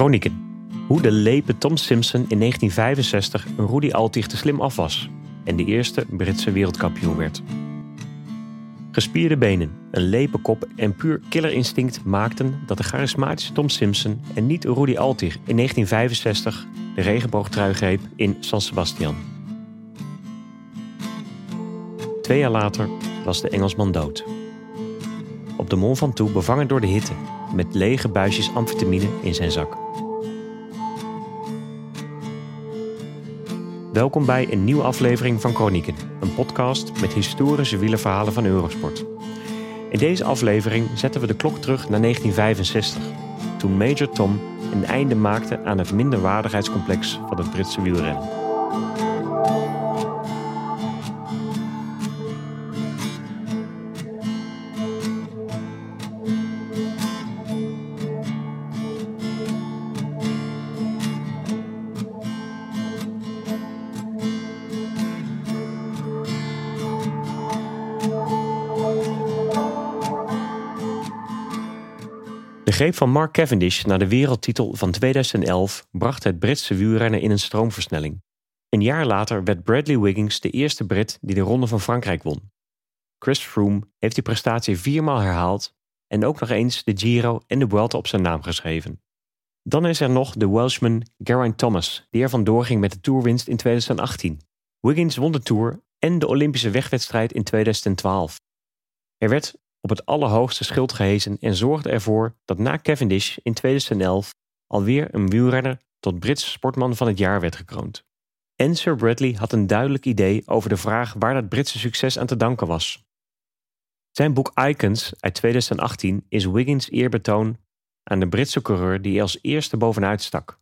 Chronieken. Hoe de lepe Tom Simpson in 1965 een Rudy Altig te slim af was en de eerste Britse wereldkampioen werd. Gespierde benen, een lepe kop en puur killerinstinct maakten dat de charismatische Tom Simpson en niet Rudy Altig in 1965 de regenboogtrui greep in San Sebastian. Twee jaar later was de Engelsman dood. Op de Mont Ventoux bevangen door de hitte, met lege buisjes amfetamine in zijn zak. Welkom bij een nieuwe aflevering van Chronieken, een podcast met historische wielerverhalen van Eurosport. In deze aflevering zetten we de klok terug naar 1965, toen Major Tom een einde maakte aan het minderwaardigheidscomplex van het Britse wielrennen. Greep van Mark Cavendish naar de wereldtitel van 2011 bracht het Britse wielrennen in een stroomversnelling. Een jaar later werd Bradley Wiggins de eerste Brit die de Ronde van Frankrijk won. Chris Froome heeft die prestatie viermaal herhaald en ook nog eens de Giro en de Vuelta op zijn naam geschreven. Dan is er nog de Welshman Geraint Thomas, die er vandoor ging met de Tourwinst in 2018. Wiggins won de Tour en de Olympische wegwedstrijd in 2012. Er werd op het allerhoogste schild gehezen en zorgde ervoor dat na Cavendish in 2011 alweer een wielrenner tot Brits sportman van het jaar werd gekroond. En Sir Bradley had een duidelijk idee over de vraag waar dat Britse succes aan te danken was. Zijn boek Icons uit 2018 is Wiggins' eerbetoon aan de Britse coureur die als eerste bovenuit stak.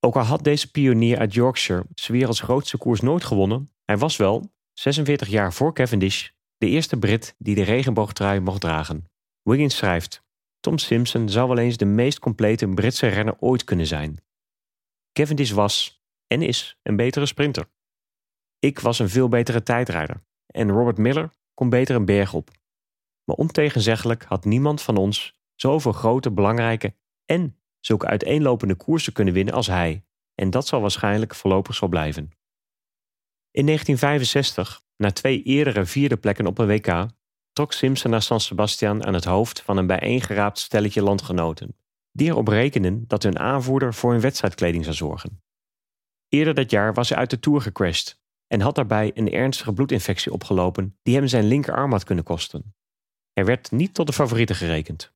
Ook al had deze pionier uit Yorkshire 's werelds grootste koers nooit gewonnen, hij was wel, 46 jaar voor Cavendish, de eerste Brit die de regenboogtrui mocht dragen. Wiggins schrijft: Tom Simpson zou wel eens de meest complete Britse renner ooit kunnen zijn. Cavendish was en is een betere sprinter. Ik was een veel betere tijdrijder en Robert Miller kon beter een berg op. Maar ontegenzeggelijk had niemand van ons zoveel grote, belangrijke en zulke uiteenlopende koersen kunnen winnen als hij, en dat zal waarschijnlijk voorlopig zo blijven. In 1965 na twee eerdere vierde plekken op een WK trok Simpson naar San Sebastian aan het hoofd van een bijeengeraapt stelletje landgenoten, die erop rekenden dat hun aanvoerder voor hun wedstrijdkleding zou zorgen. Eerder dat jaar was hij uit de Tour gecrashed en had daarbij een ernstige bloedinfectie opgelopen die hem zijn linkerarm had kunnen kosten. Hij werd niet tot de favorieten gerekend.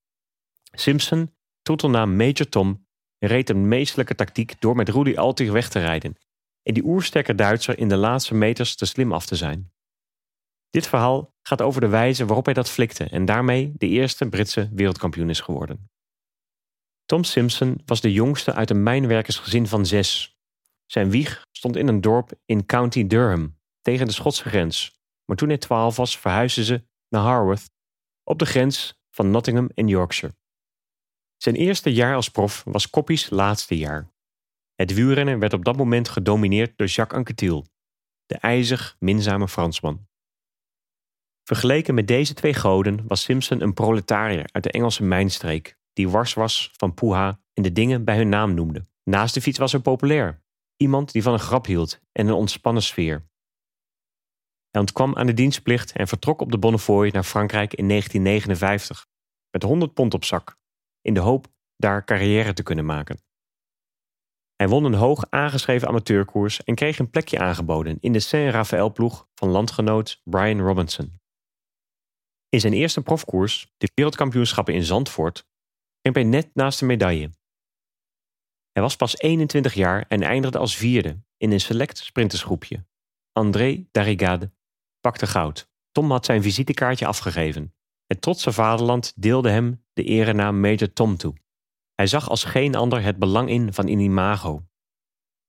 Simpson, troetelnaam Major Tom, reed een meestelijke tactiek door met Rudy Altig weg te rijden en die oersterke Duitser in de laatste meters te slim af te zijn. Dit verhaal gaat over de wijze waarop hij dat flikte en daarmee de eerste Britse wereldkampioen is geworden. Tom Simpson was de jongste uit een mijnwerkersgezin van zes. Zijn wieg stond in een dorp in County Durham, tegen de Schotse grens, maar toen hij twaalf was verhuisden ze naar Harworth, op de grens van Nottingham en Yorkshire. Zijn eerste jaar als prof was Koppie's laatste jaar. Het wielrennen werd op dat moment gedomineerd door Jacques Anquetil, de ijzig minzame Fransman. Vergeleken met deze twee goden was Simpson een proletariër uit de Engelse mijnstreek, die wars was van poeha en de dingen bij hun naam noemde. Naast de fiets was hij populair, iemand die van een grap hield en een ontspannen sfeer. Hij ontkwam aan de dienstplicht en vertrok op de Bonnefoy naar Frankrijk in 1959, met 100 pond op zak, in de hoop daar carrière te kunnen maken. Hij won een hoog aangeschreven amateurkoers en kreeg een plekje aangeboden in de Saint-Raphaël-ploeg van landgenoot Brian Robinson. In zijn eerste profkoers, de wereldkampioenschappen in Zandvoort, ging hij net naast de medaille. Hij was pas 21 jaar en eindigde als vierde in een select sprintersgroepje. André Darrigade pakte goud. Tom had zijn visitekaartje afgegeven. Het trotse vaderland deelde hem de erenaam Major Tom toe. Hij zag als geen ander het belang in van een imago.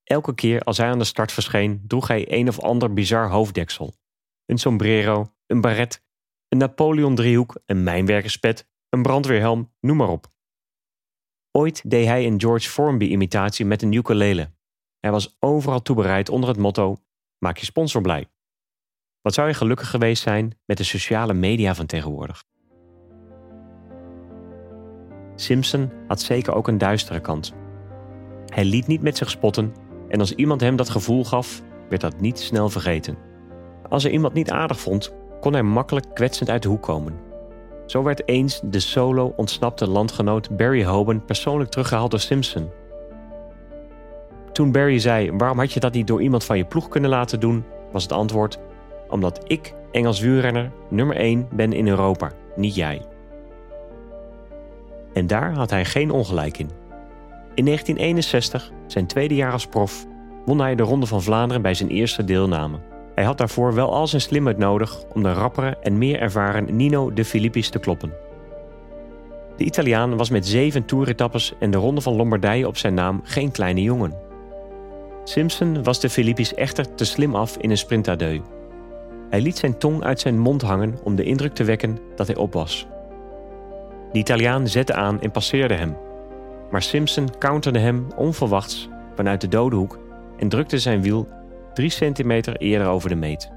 Elke keer als hij aan de start verscheen, droeg hij een of ander bizar hoofddeksel. Een sombrero, een baret, een Napoleon-driehoek, een mijnwerkerspet, een brandweerhelm, noem maar op. Ooit deed hij een George Formby-imitatie met een ukulele. Hij was overal toebereid onder het motto: Maak je sponsor blij. Wat zou je gelukkig geweest zijn met de sociale media van tegenwoordig? Simpson had zeker ook een duistere kant. Hij liet niet met zich spotten en als iemand hem dat gevoel gaf, werd dat niet snel vergeten. Als er iemand niet aardig vond, kon hij makkelijk kwetsend uit de hoek komen. Zo werd eens de solo ontsnapte landgenoot Barry Hoban persoonlijk teruggehaald door Simpson. Toen Barry zei: Waarom had je dat niet door iemand van je ploeg kunnen laten doen? was het antwoord: Omdat ik, Engels wielrenner, nummer 1 ben in Europa, niet jij. En daar had hij geen ongelijk in. In 1961, zijn tweede jaar als prof, won hij de Ronde van Vlaanderen bij zijn eerste deelname. Hij had daarvoor wel al zijn slimheid nodig om de rappere en meer ervaren Nino de Filippis te kloppen. De Italiaan was met zeven toeretappes en de Ronde van Lombardije op zijn naam geen kleine jongen. Simpson was de Filippis echter te slim af in een sprintadeu. Hij liet zijn tong uit zijn mond hangen om de indruk te wekken dat hij op was. De Italiaan zette aan en passeerde hem. Maar Simpson counterde hem onverwachts vanuit de dode hoek en drukte zijn wiel 3 centimeter eerder over de meet.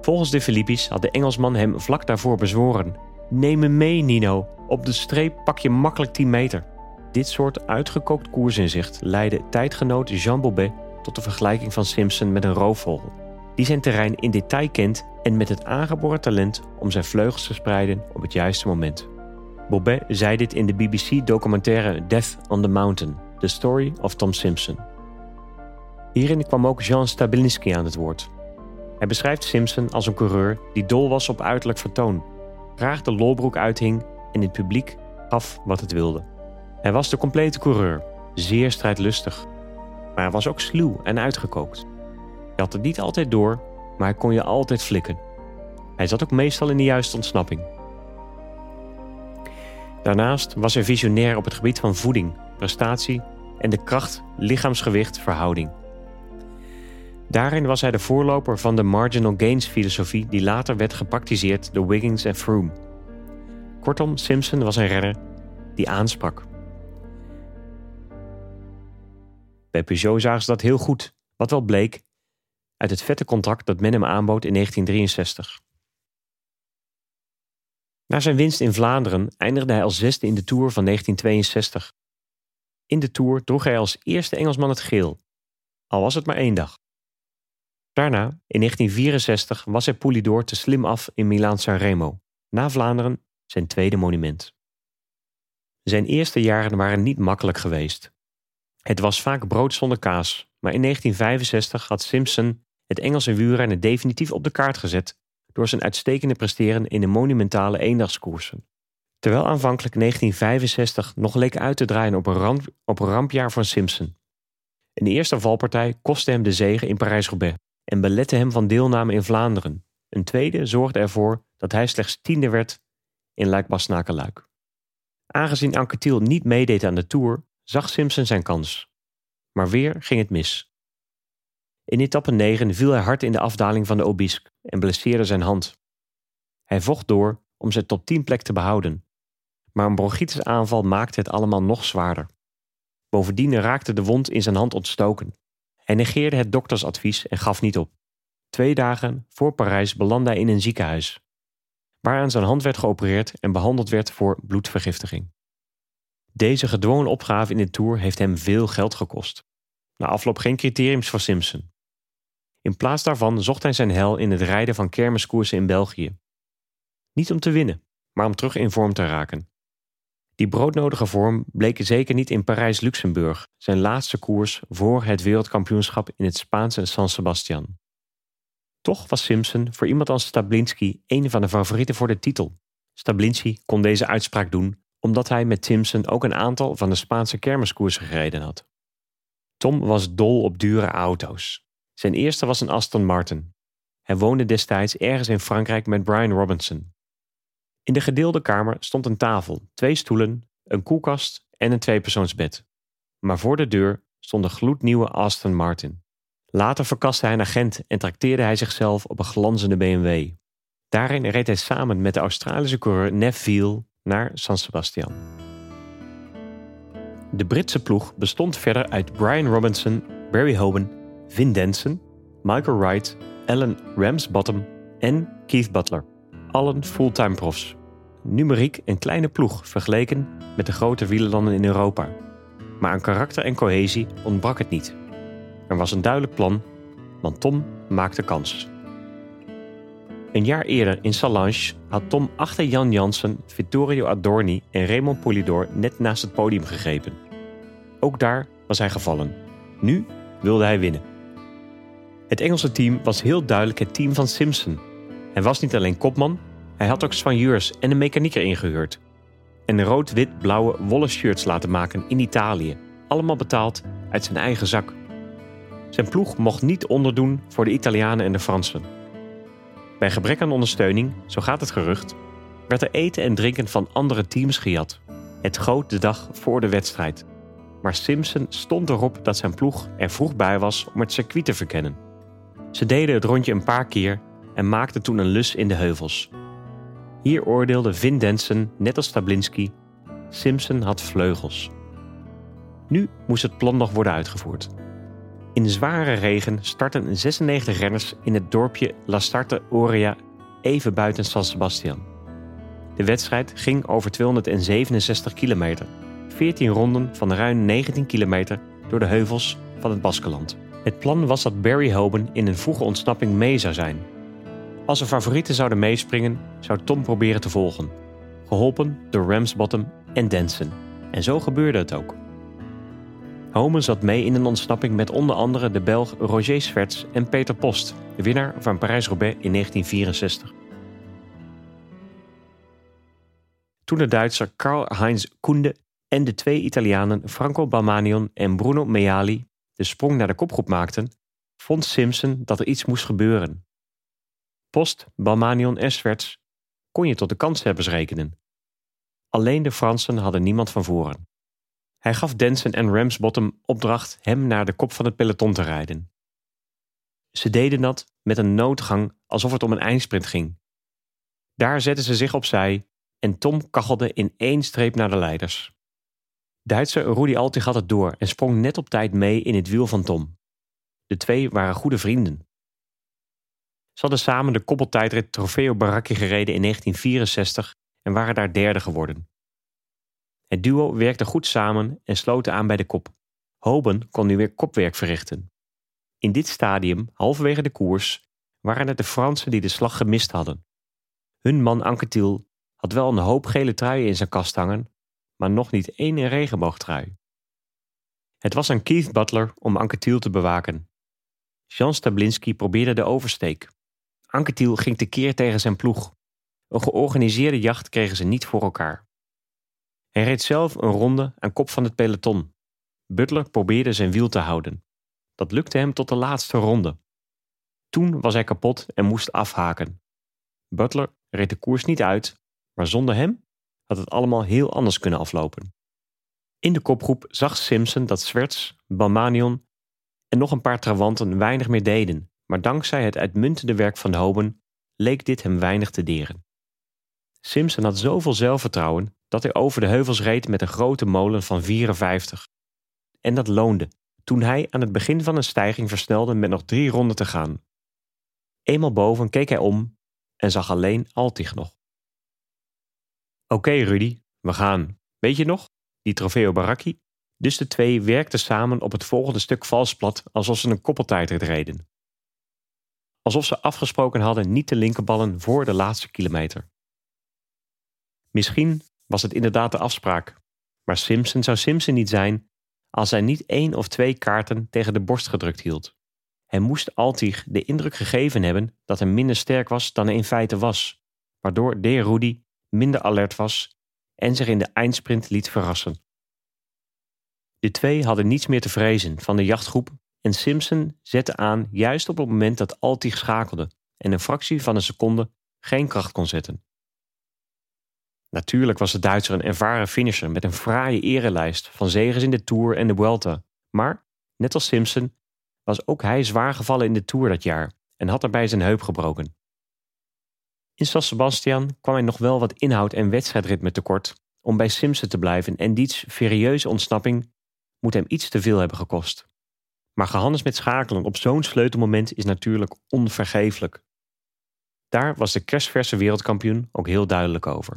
Volgens de Filippis had de Engelsman hem vlak daarvoor bezworen: Neem me mee, Nino. Op de streep pak je makkelijk 10 meter. Dit soort uitgekookt koersinzicht leidde tijdgenoot Jean Bobet tot de vergelijking van Simpson met een roofvogel, die zijn terrein in detail kent en met het aangeboren talent om zijn vleugels te spreiden op het juiste moment. Bobet zei dit in de BBC-documentaire Death on the Mountain: The Story of Tom Simpson. Hierin kwam ook Jean Stablinski aan het woord. Hij beschrijft Simpson als een coureur die dol was op uiterlijk vertoon, graag de lolbroek uithing en het publiek gaf wat het wilde. Hij was de complete coureur, zeer strijdlustig, maar hij was ook sluw en uitgekookt. Hij had het niet altijd door, maar hij kon je altijd flikken. Hij zat ook meestal in de juiste ontsnapping. Daarnaast was hij visionair op het gebied van voeding, prestatie en de kracht, lichaamsgewicht, verhouding. Daarin was hij de voorloper van de marginal gains filosofie die later werd gepraktiseerd door Wiggins en Froome. Kortom, Simpson was een renner die aansprak. Bij Peugeot zagen ze dat heel goed, wat wel bleek uit het vette contract dat men hem aanbood in 1963. Na zijn winst in Vlaanderen eindigde hij als zesde in de Tour van 1962. In de Tour droeg hij als eerste Engelsman het geel, al was het maar één dag. Daarna, in 1964, was hij Poulidor te slim af in Milaan-San Remo, na Vlaanderen zijn tweede monument. Zijn eerste jaren waren niet makkelijk geweest. Het was vaak brood zonder kaas, maar in 1965 had Simpson het Engelse wielrennen definitief op de kaart gezet door zijn uitstekende presteren in de monumentale eendagskoersen. Terwijl aanvankelijk 1965 nog leek uit te draaien op een, ramp, op een rampjaar van Simpson. Een eerste valpartij kostte hem de zege in Parijs-Roubaix en belette hem van deelname in Vlaanderen. Een tweede zorgde ervoor dat hij slechts tiende werd in Luik-Bastenaken-Luik. Aangezien Anquetil niet meedeed aan de Tour, zag Simpson zijn kans. Maar weer ging het mis. In etappe 9 viel hij hard in de afdaling van de Obisque en blesseerde zijn hand. Hij vocht door om zijn top 10 plek te behouden. Maar een bronchitisaanval maakte het allemaal nog zwaarder. Bovendien raakte de wond in zijn hand ontstoken. Hij negeerde het doktersadvies en gaf niet op. Twee dagen voor Parijs belandde hij in een ziekenhuis, waar aan zijn hand werd geopereerd en behandeld werd voor bloedvergiftiging. Deze gedwongen opgave in de Tour heeft hem veel geld gekost. Na afloop geen criteriums voor Simpson. In plaats daarvan zocht hij zijn hel in het rijden van kermiskoersen in België. Niet om te winnen, maar om terug in vorm te raken. Die broodnodige vorm bleek zeker niet in Parijs-Luxemburg, zijn laatste koers voor het wereldkampioenschap in het Spaanse San Sebastian. Toch was Simpson voor iemand als Stablinski een van de favorieten voor de titel. Stablinski kon deze uitspraak doen omdat hij met Simpson ook een aantal van de Spaanse kermiskoersen gereden had. Tom was dol op dure auto's. Zijn eerste was een Aston Martin. Hij woonde destijds ergens in Frankrijk met Brian Robinson. In de gedeelde kamer stond een tafel, twee stoelen, een koelkast en een tweepersoonsbed. Maar voor de deur stond een gloednieuwe Aston Martin. Later verkaste hij een agent en trakteerde hij zichzelf op een glanzende BMW. Daarin reed hij samen met de Australische coureur Neville naar San Sebastian. De Britse ploeg bestond verder uit Brian Robinson, Barry Hoban, Vin Denson, Michael Wright, Alan Ramsbottom en Keith Butler allen fulltime profs. numeriek een kleine ploeg vergeleken met de grote wielerlanden in Europa. Maar aan karakter en cohesie ontbrak het niet. Er was een duidelijk plan, want Tom maakte kans. Een jaar eerder in Salange had Tom achter Jan Jansen, Vittorio Adorni en Raymond Polidor net naast het podium gegrepen. Ook daar was hij gevallen. Nu wilde hij winnen. Het Engelse team was heel duidelijk het team van Simpson. Hij was niet alleen kopman, hij had ook soigneurs en een mechanieker ingehuurd. En rood-wit-blauwe wollen shirts laten maken in Italië, allemaal betaald uit zijn eigen zak. Zijn ploeg mocht niet onderdoen voor de Italianen en de Fransen. Bij gebrek aan ondersteuning, zo gaat het gerucht, werd er eten en drinken van andere teams gejat. Het goot de dag voor de wedstrijd. Maar Simpson stond erop dat zijn ploeg er vroeg bij was om het circuit te verkennen. Ze deden het rondje een paar keer en maakten toen een lus in de heuvels. Hier oordeelde Vin Denson, net als Stablinski, Simpson had vleugels. Nu moest het plan nog worden uitgevoerd. In zware regen startten 96 renners in het dorpje La Starte Oria even buiten San Sebastian. De wedstrijd ging over 267 kilometer, 14 ronden van ruim 19 kilometer door de heuvels van het Baskeland. Het plan was dat Barry Hoban in een vroege ontsnapping mee zou zijn. Als er favorieten zouden meespringen, zou Tom proberen te volgen, geholpen door Ramsbottom en Denson. En zo gebeurde het ook. Homen zat mee in een ontsnapping met onder andere de Belg Roger Sverts en Peter Post, de winnaar van Parijs-Roubaix in 1964. Toen de Duitser Karl-Heinz Koende en de twee Italianen Franco Balmanion en Bruno Meali de sprong naar de kopgroep maakten, vond Simpson dat er iets moest gebeuren. Post, Balmanion en Sverts kon je tot de kanshebbers rekenen. Alleen de Fransen hadden niemand van voren. Hij gaf Denson en Ramsbottom opdracht hem naar de kop van het peloton te rijden. Ze deden dat met een noodgang alsof het om een eindsprint ging. Daar zetten ze zich opzij en Tom kachelde in één streep naar de leiders. Duitser Rudi Altig had het door en sprong net op tijd mee in het wiel van Tom. De twee waren goede vrienden. Hadden samen de koppeltijdrit Trofeo Baracchi gereden in 1964 en waren daar derde geworden. Het duo werkte goed samen en sloot aan bij de kop. Hoben kon nu weer kopwerk verrichten. In dit stadium, halverwege de koers, waren het de Fransen die de slag gemist hadden. Hun man Anquetil had wel een hoop gele truien in zijn kast hangen, maar nog niet één regenboogtrui. Het was aan Keith Butler om Anquetil te bewaken. Jan Stablinski probeerde de oversteek. Anquetil ging tekeer tegen zijn ploeg. Een georganiseerde jacht kregen ze niet voor elkaar. Hij reed zelf een ronde aan kop van het peloton. Butler probeerde zijn wiel te houden. Dat lukte hem tot de laatste ronde. Toen was hij kapot en moest afhaken. Butler reed de koers niet uit, maar zonder hem had het allemaal heel anders kunnen aflopen. In de kopgroep zag Simpson dat Swerts, Balmanion en nog een paar trawanten weinig meer deden, maar dankzij het uitmuntende werk van Hoben leek dit hem weinig te deren. Simpson had zoveel zelfvertrouwen dat hij over de heuvels reed met een grote molen van 54. En dat loonde, toen hij aan het begin van een stijging versnelde met nog drie ronden te gaan. Eenmaal boven keek hij om en zag alleen Altig nog. Oké, Rudy, we gaan. Weet je nog? Die Trofeo Baracchi? Dus de twee werkten samen op het volgende stuk valsplat alsof ze een koppeltijdrit reden. Alsof ze afgesproken hadden niet te linkerballen voor de laatste kilometer. Misschien was het inderdaad de afspraak, maar Simpson zou Simpson niet zijn als hij niet één of twee kaarten tegen de borst gedrukt hield. Hij moest Altig de indruk gegeven hebben dat hij minder sterk was dan hij in feite was, waardoor De Rudy minder alert was en zich in de eindsprint liet verrassen. De twee hadden niets meer te vrezen van de jachtgroep en Simpson zette aan juist op het moment dat Altig schakelde en een fractie van een seconde geen kracht kon zetten. Natuurlijk was de Duitser een ervaren finisher met een fraaie erelijst van zegens in de Tour en de Vuelta. Maar, net als Simpson, was ook hij zwaar gevallen in de Tour dat jaar en had daarbij zijn heup gebroken. In San Sebastian kwam hij nog wel wat inhoud en wedstrijdritme tekort om bij Simpson te blijven en diets furieuze ontsnapping moet hem iets te veel hebben gekost. Maar gehandeld met schakelen op zo'n sleutelmoment is natuurlijk onvergeeflijk. Daar was de kerstverse wereldkampioen ook heel duidelijk over.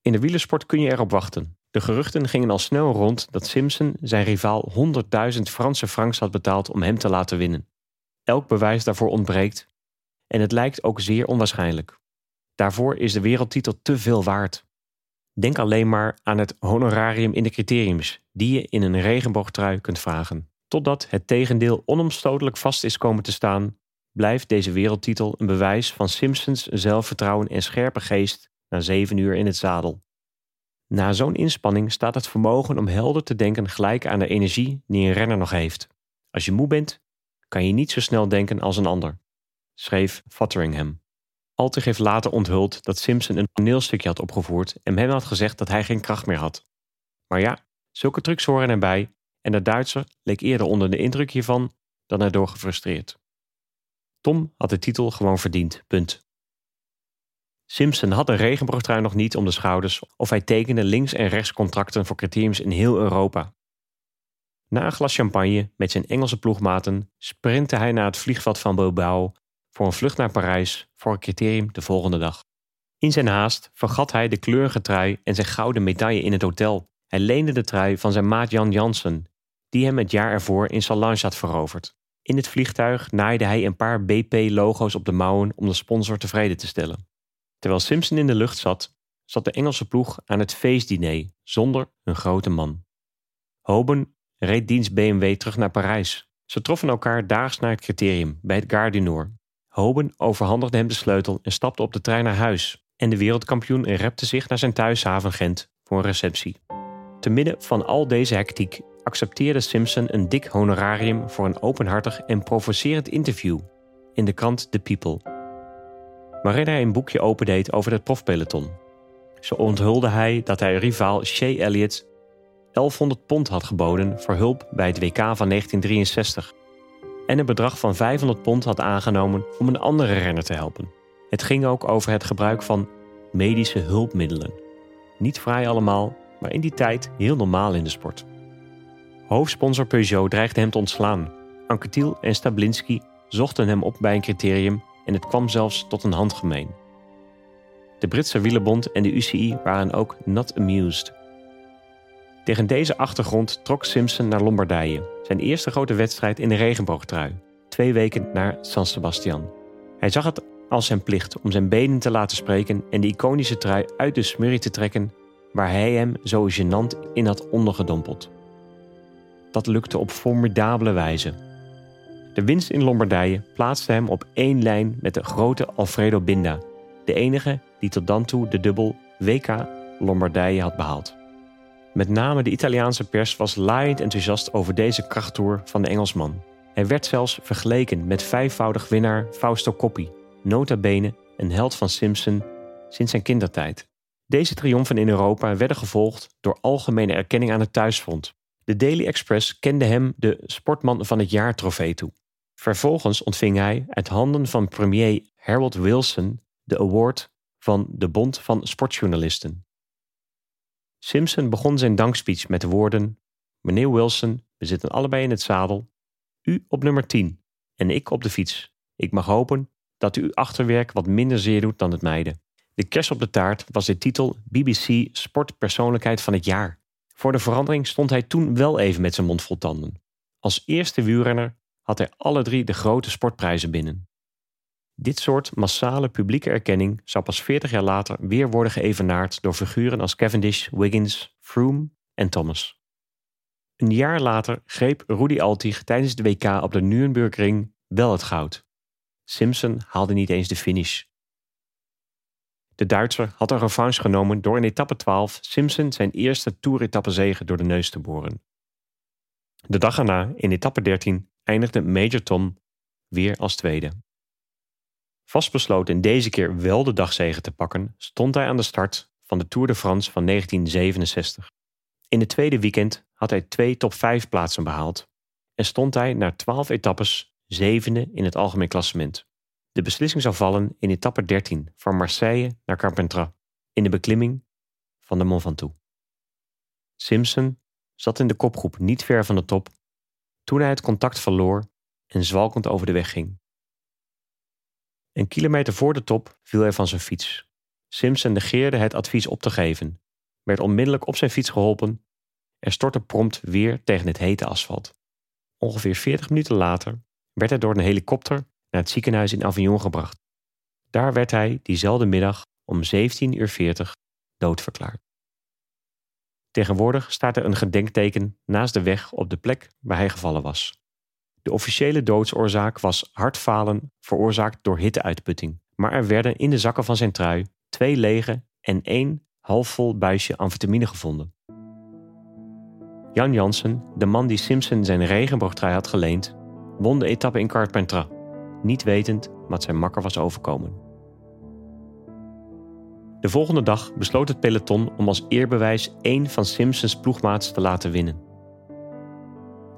In de wielersport kun je erop wachten. De geruchten gingen al snel rond dat Simpson zijn rivaal 100.000 Franse francs had betaald om hem te laten winnen. Elk bewijs daarvoor ontbreekt en het lijkt ook zeer onwaarschijnlijk. Daarvoor is de wereldtitel te veel waard. Denk alleen maar aan het honorarium in de criteriums die je in een regenboogtrui kunt vragen. Totdat het tegendeel onomstotelijk vast is komen te staan, blijft deze wereldtitel een bewijs van Simpsons zelfvertrouwen en scherpe geest na zeven uur in het zadel. Na zo'n inspanning staat het vermogen om helder te denken gelijk aan de energie die een renner nog heeft. Als je moe bent, kan je niet zo snel denken als een ander, schreef Fotheringham. Altig heeft later onthuld dat Simpson een toneelstukje had opgevoerd en hem had gezegd dat hij geen kracht meer had. Maar ja, zulke trucs horen erbij en de Duitser leek eerder onder de indruk hiervan dan erdoor gefrustreerd. Tom had de titel gewoon verdiend, punt. Simpson had een regenboogtrui nog niet om de schouders of hij tekende links en rechts contracten voor criteriums in heel Europa. Na een glas champagne met zijn Engelse ploegmaten sprintte hij naar het vliegveld van Bilbao voor een vlucht naar Parijs voor een criterium de volgende dag. In zijn haast vergat hij de kleurige trui en zijn gouden medaille in het hotel. Hij leende de trui van zijn maat Jan Jansen, die hem het jaar ervoor in Salange had veroverd. In het vliegtuig naaide hij een paar BP-logo's op de mouwen om de sponsor tevreden te stellen. Terwijl Simpson in de lucht zat, zat de Engelse ploeg aan het feestdiner zonder een grote man. Hoben reed dienst BMW terug naar Parijs. Ze troffen elkaar daags naar het criterium bij het Gare du. Hoben overhandigde hem de sleutel en stapte op de trein naar huis. En de wereldkampioen repte zich naar zijn thuishaven Gent voor een receptie. Te midden van al deze hectiek accepteerde Simpson een dik honorarium voor een openhartig en provocerend interview in de krant The People, waarin hij een boekje opendeed over het profpeloton. Zo onthulde hij dat hij rivaal Shea Elliott 1100 pond had geboden voor hulp bij het WK van 1963 en een bedrag van 500 pond had aangenomen om een andere renner te helpen. Het ging ook over het gebruik van medische hulpmiddelen. Niet vrij allemaal, maar in die tijd heel normaal in de sport. Hoofdsponsor Peugeot dreigde hem te ontslaan. Anquetil en Stablinski zochten hem op bij een criterium en het kwam zelfs tot een handgemeen. De Britse wielerbond en de UCI waren ook not amused. Tegen deze achtergrond trok Simpson naar Lombardije, zijn eerste grote wedstrijd in de regenboogtrui, twee weken na San Sebastian. Hij zag het als zijn plicht om zijn benen te laten spreken en de iconische trui uit de smurrie te trekken waar hij hem zo gênant in had ondergedompeld. Dat lukte op formidabele wijze. De winst in Lombardije plaatste hem op één lijn met de grote Alfredo Binda, de enige die tot dan toe de dubbel WK Lombardije had behaald. Met name de Italiaanse pers was laaiend enthousiast over deze krachttoer van de Engelsman. Hij werd zelfs vergeleken met vijfvoudig winnaar Fausto Coppi, nota bene een held van Simpson sinds zijn kindertijd. Deze triomfen in Europa werden gevolgd door algemene erkenning aan het thuisfront. De Daily Express kende hem de Sportman van het Jaar trofee toe. Vervolgens ontving hij uit handen van premier Harold Wilson de award van de Bond van Sportjournalisten. Simpson begon zijn dankspeech met de woorden: Meneer Wilson, we zitten allebei in het zadel. U op nummer 10 en ik op de fiets. Ik mag hopen dat u uw achterwerk wat minder zeer doet dan het mijde. De kers op de taart was de titel BBC Sportpersoonlijkheid van het jaar. Voor de verandering stond hij toen wel even met zijn mond vol tanden. Als eerste wielrenner had hij alle drie de grote sportprijzen binnen. Dit soort massale publieke erkenning zou pas 40 jaar later weer worden geëvenaard door figuren als Cavendish, Wiggins, Froome en Thomas. Een jaar later greep Rudy Altig tijdens de WK op de Nürburgring wel het goud. Simpson haalde niet eens de finish. De Duitser had een revanche genomen door in etappe 12 Simpson zijn eerste toeretappezege door de neus te boren. De dag erna, in etappe 13, eindigde Major Tom weer als tweede. Vastbesloten deze keer wel de dagzegen te pakken, stond hij aan de start van de Tour de France van 1967. In het tweede weekend had hij twee top 5 plaatsen behaald en stond hij na 12 etappes zevende in het algemeen klassement. De beslissing zou vallen in etappe 13 van Marseille naar Carpentras in de beklimming van de Mont Ventoux. Simpson zat in de kopgroep niet ver van de top toen hij het contact verloor en zwalkend over de weg ging. Een kilometer voor de top viel hij van zijn fiets. Simpson negeerde het advies op te geven, werd onmiddellijk op zijn fiets geholpen en stortte prompt weer tegen het hete asfalt. Ongeveer 40 minuten later werd hij door een helikopter naar het ziekenhuis in Avignon gebracht. Daar werd hij diezelfde middag om 17.40 uur doodverklaard. Tegenwoordig staat er een gedenkteken naast de weg op de plek waar hij gevallen was. De officiële doodsoorzaak was hartfalen veroorzaakt door hitteuitputting, maar er werden in de zakken van zijn trui twee lege en één halfvol buisje amfetamine gevonden. Jan Jansen, de man die Simpson zijn regenboogtrui had geleend, won de etappe in Carpentras, niet wetend wat zijn makker was overkomen. De volgende dag besloot het peloton om als eerbewijs één van Simpsons ploegmaats te laten winnen.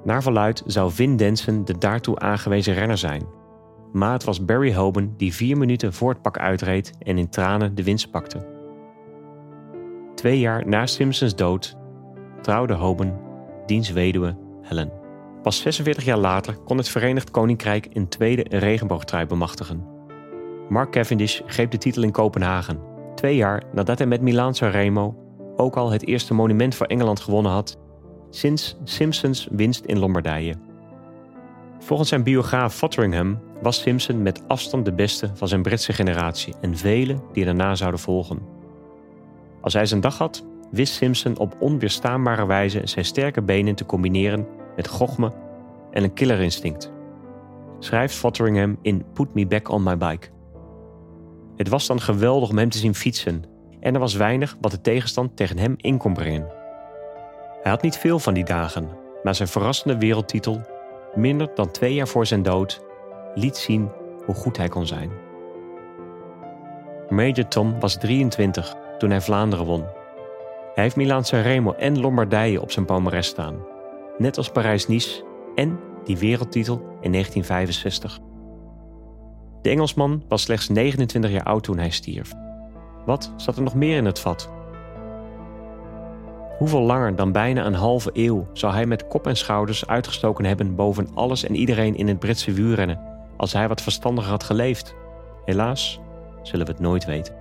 Naar verluid zou Vin Denson de daartoe aangewezen renner zijn. Maar het was Barry Hoban die vier minuten voor het pak uitreed en in tranen de winst pakte. Twee jaar na Simpsons dood trouwde Hoban diens weduwe Helen. Pas 46 jaar later kon het Verenigd Koninkrijk een tweede regenboogtrui bemachtigen. Mark Cavendish greep de titel in Kopenhagen, twee jaar nadat hij met Milan Sanremo ook al het eerste monument voor Engeland gewonnen had sinds Simpsons winst in Lombardije. Volgens zijn biograaf Fotheringham was Simpson met afstand de beste van zijn Britse generatie en velen die daarna zouden volgen. Als hij zijn dag had, wist Simpson op onweerstaanbare wijze zijn sterke benen te combineren met gochme en een killerinstinct. Schrijft Fotheringham in Put Me Back on My Bike. Het was dan geweldig om hem te zien fietsen en er was weinig wat de tegenstand tegen hem in kon brengen. Hij had niet veel van die dagen, maar zijn verrassende wereldtitel, minder dan twee jaar voor zijn dood, liet zien hoe goed hij kon zijn. Major Tom was 23 toen hij Vlaanderen won. Hij heeft Milaan Sanremo en Lombardije op zijn palmarès staan, net als Parijs-Nice en die wereldtitel in 1965. De Engelsman was slechts 29 jaar oud toen hij stierf. Wat zat er nog meer in het vat? Hoeveel langer dan bijna een halve eeuw zou hij met kop en schouders uitgestoken hebben boven alles en iedereen in het Britse wielrennen als hij wat verstandiger had geleefd? Helaas zullen we het nooit weten.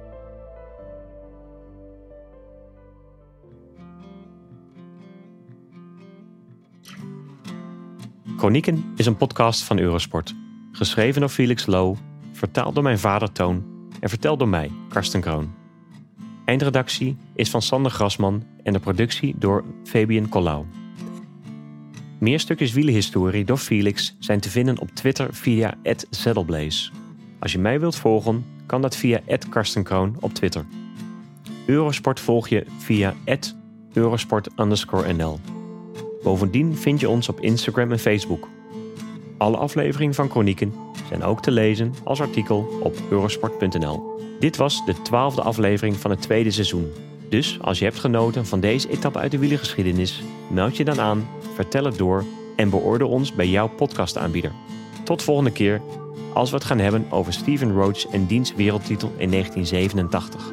Chronieken is een podcast van Eurosport. Geschreven door Felix Low, vertaald door mijn vader Toon en verteld door mij, Karsten Kroon. Eindredactie is van Sander Grasman en de productie door Fabian Collau. Meer stukjes wielenhistorie door Felix zijn te vinden op Twitter via @saddleblaze. Als je mij wilt volgen, kan dat via @karstenkroon op Twitter. Eurosport volg je via @eurosport_nl. Bovendien vind je ons op Instagram en Facebook. Alle afleveringen van Chronieken zijn ook te lezen als artikel op eurosport.nl. Dit was de twaalfde aflevering van het tweede seizoen. Dus als je hebt genoten van deze etappe uit de wielergeschiedenis, meld je dan aan, vertel het door en beoordeel ons bij jouw podcastaanbieder. Tot volgende keer als we het gaan hebben over Steven Roach en diens wereldtitel in 1987.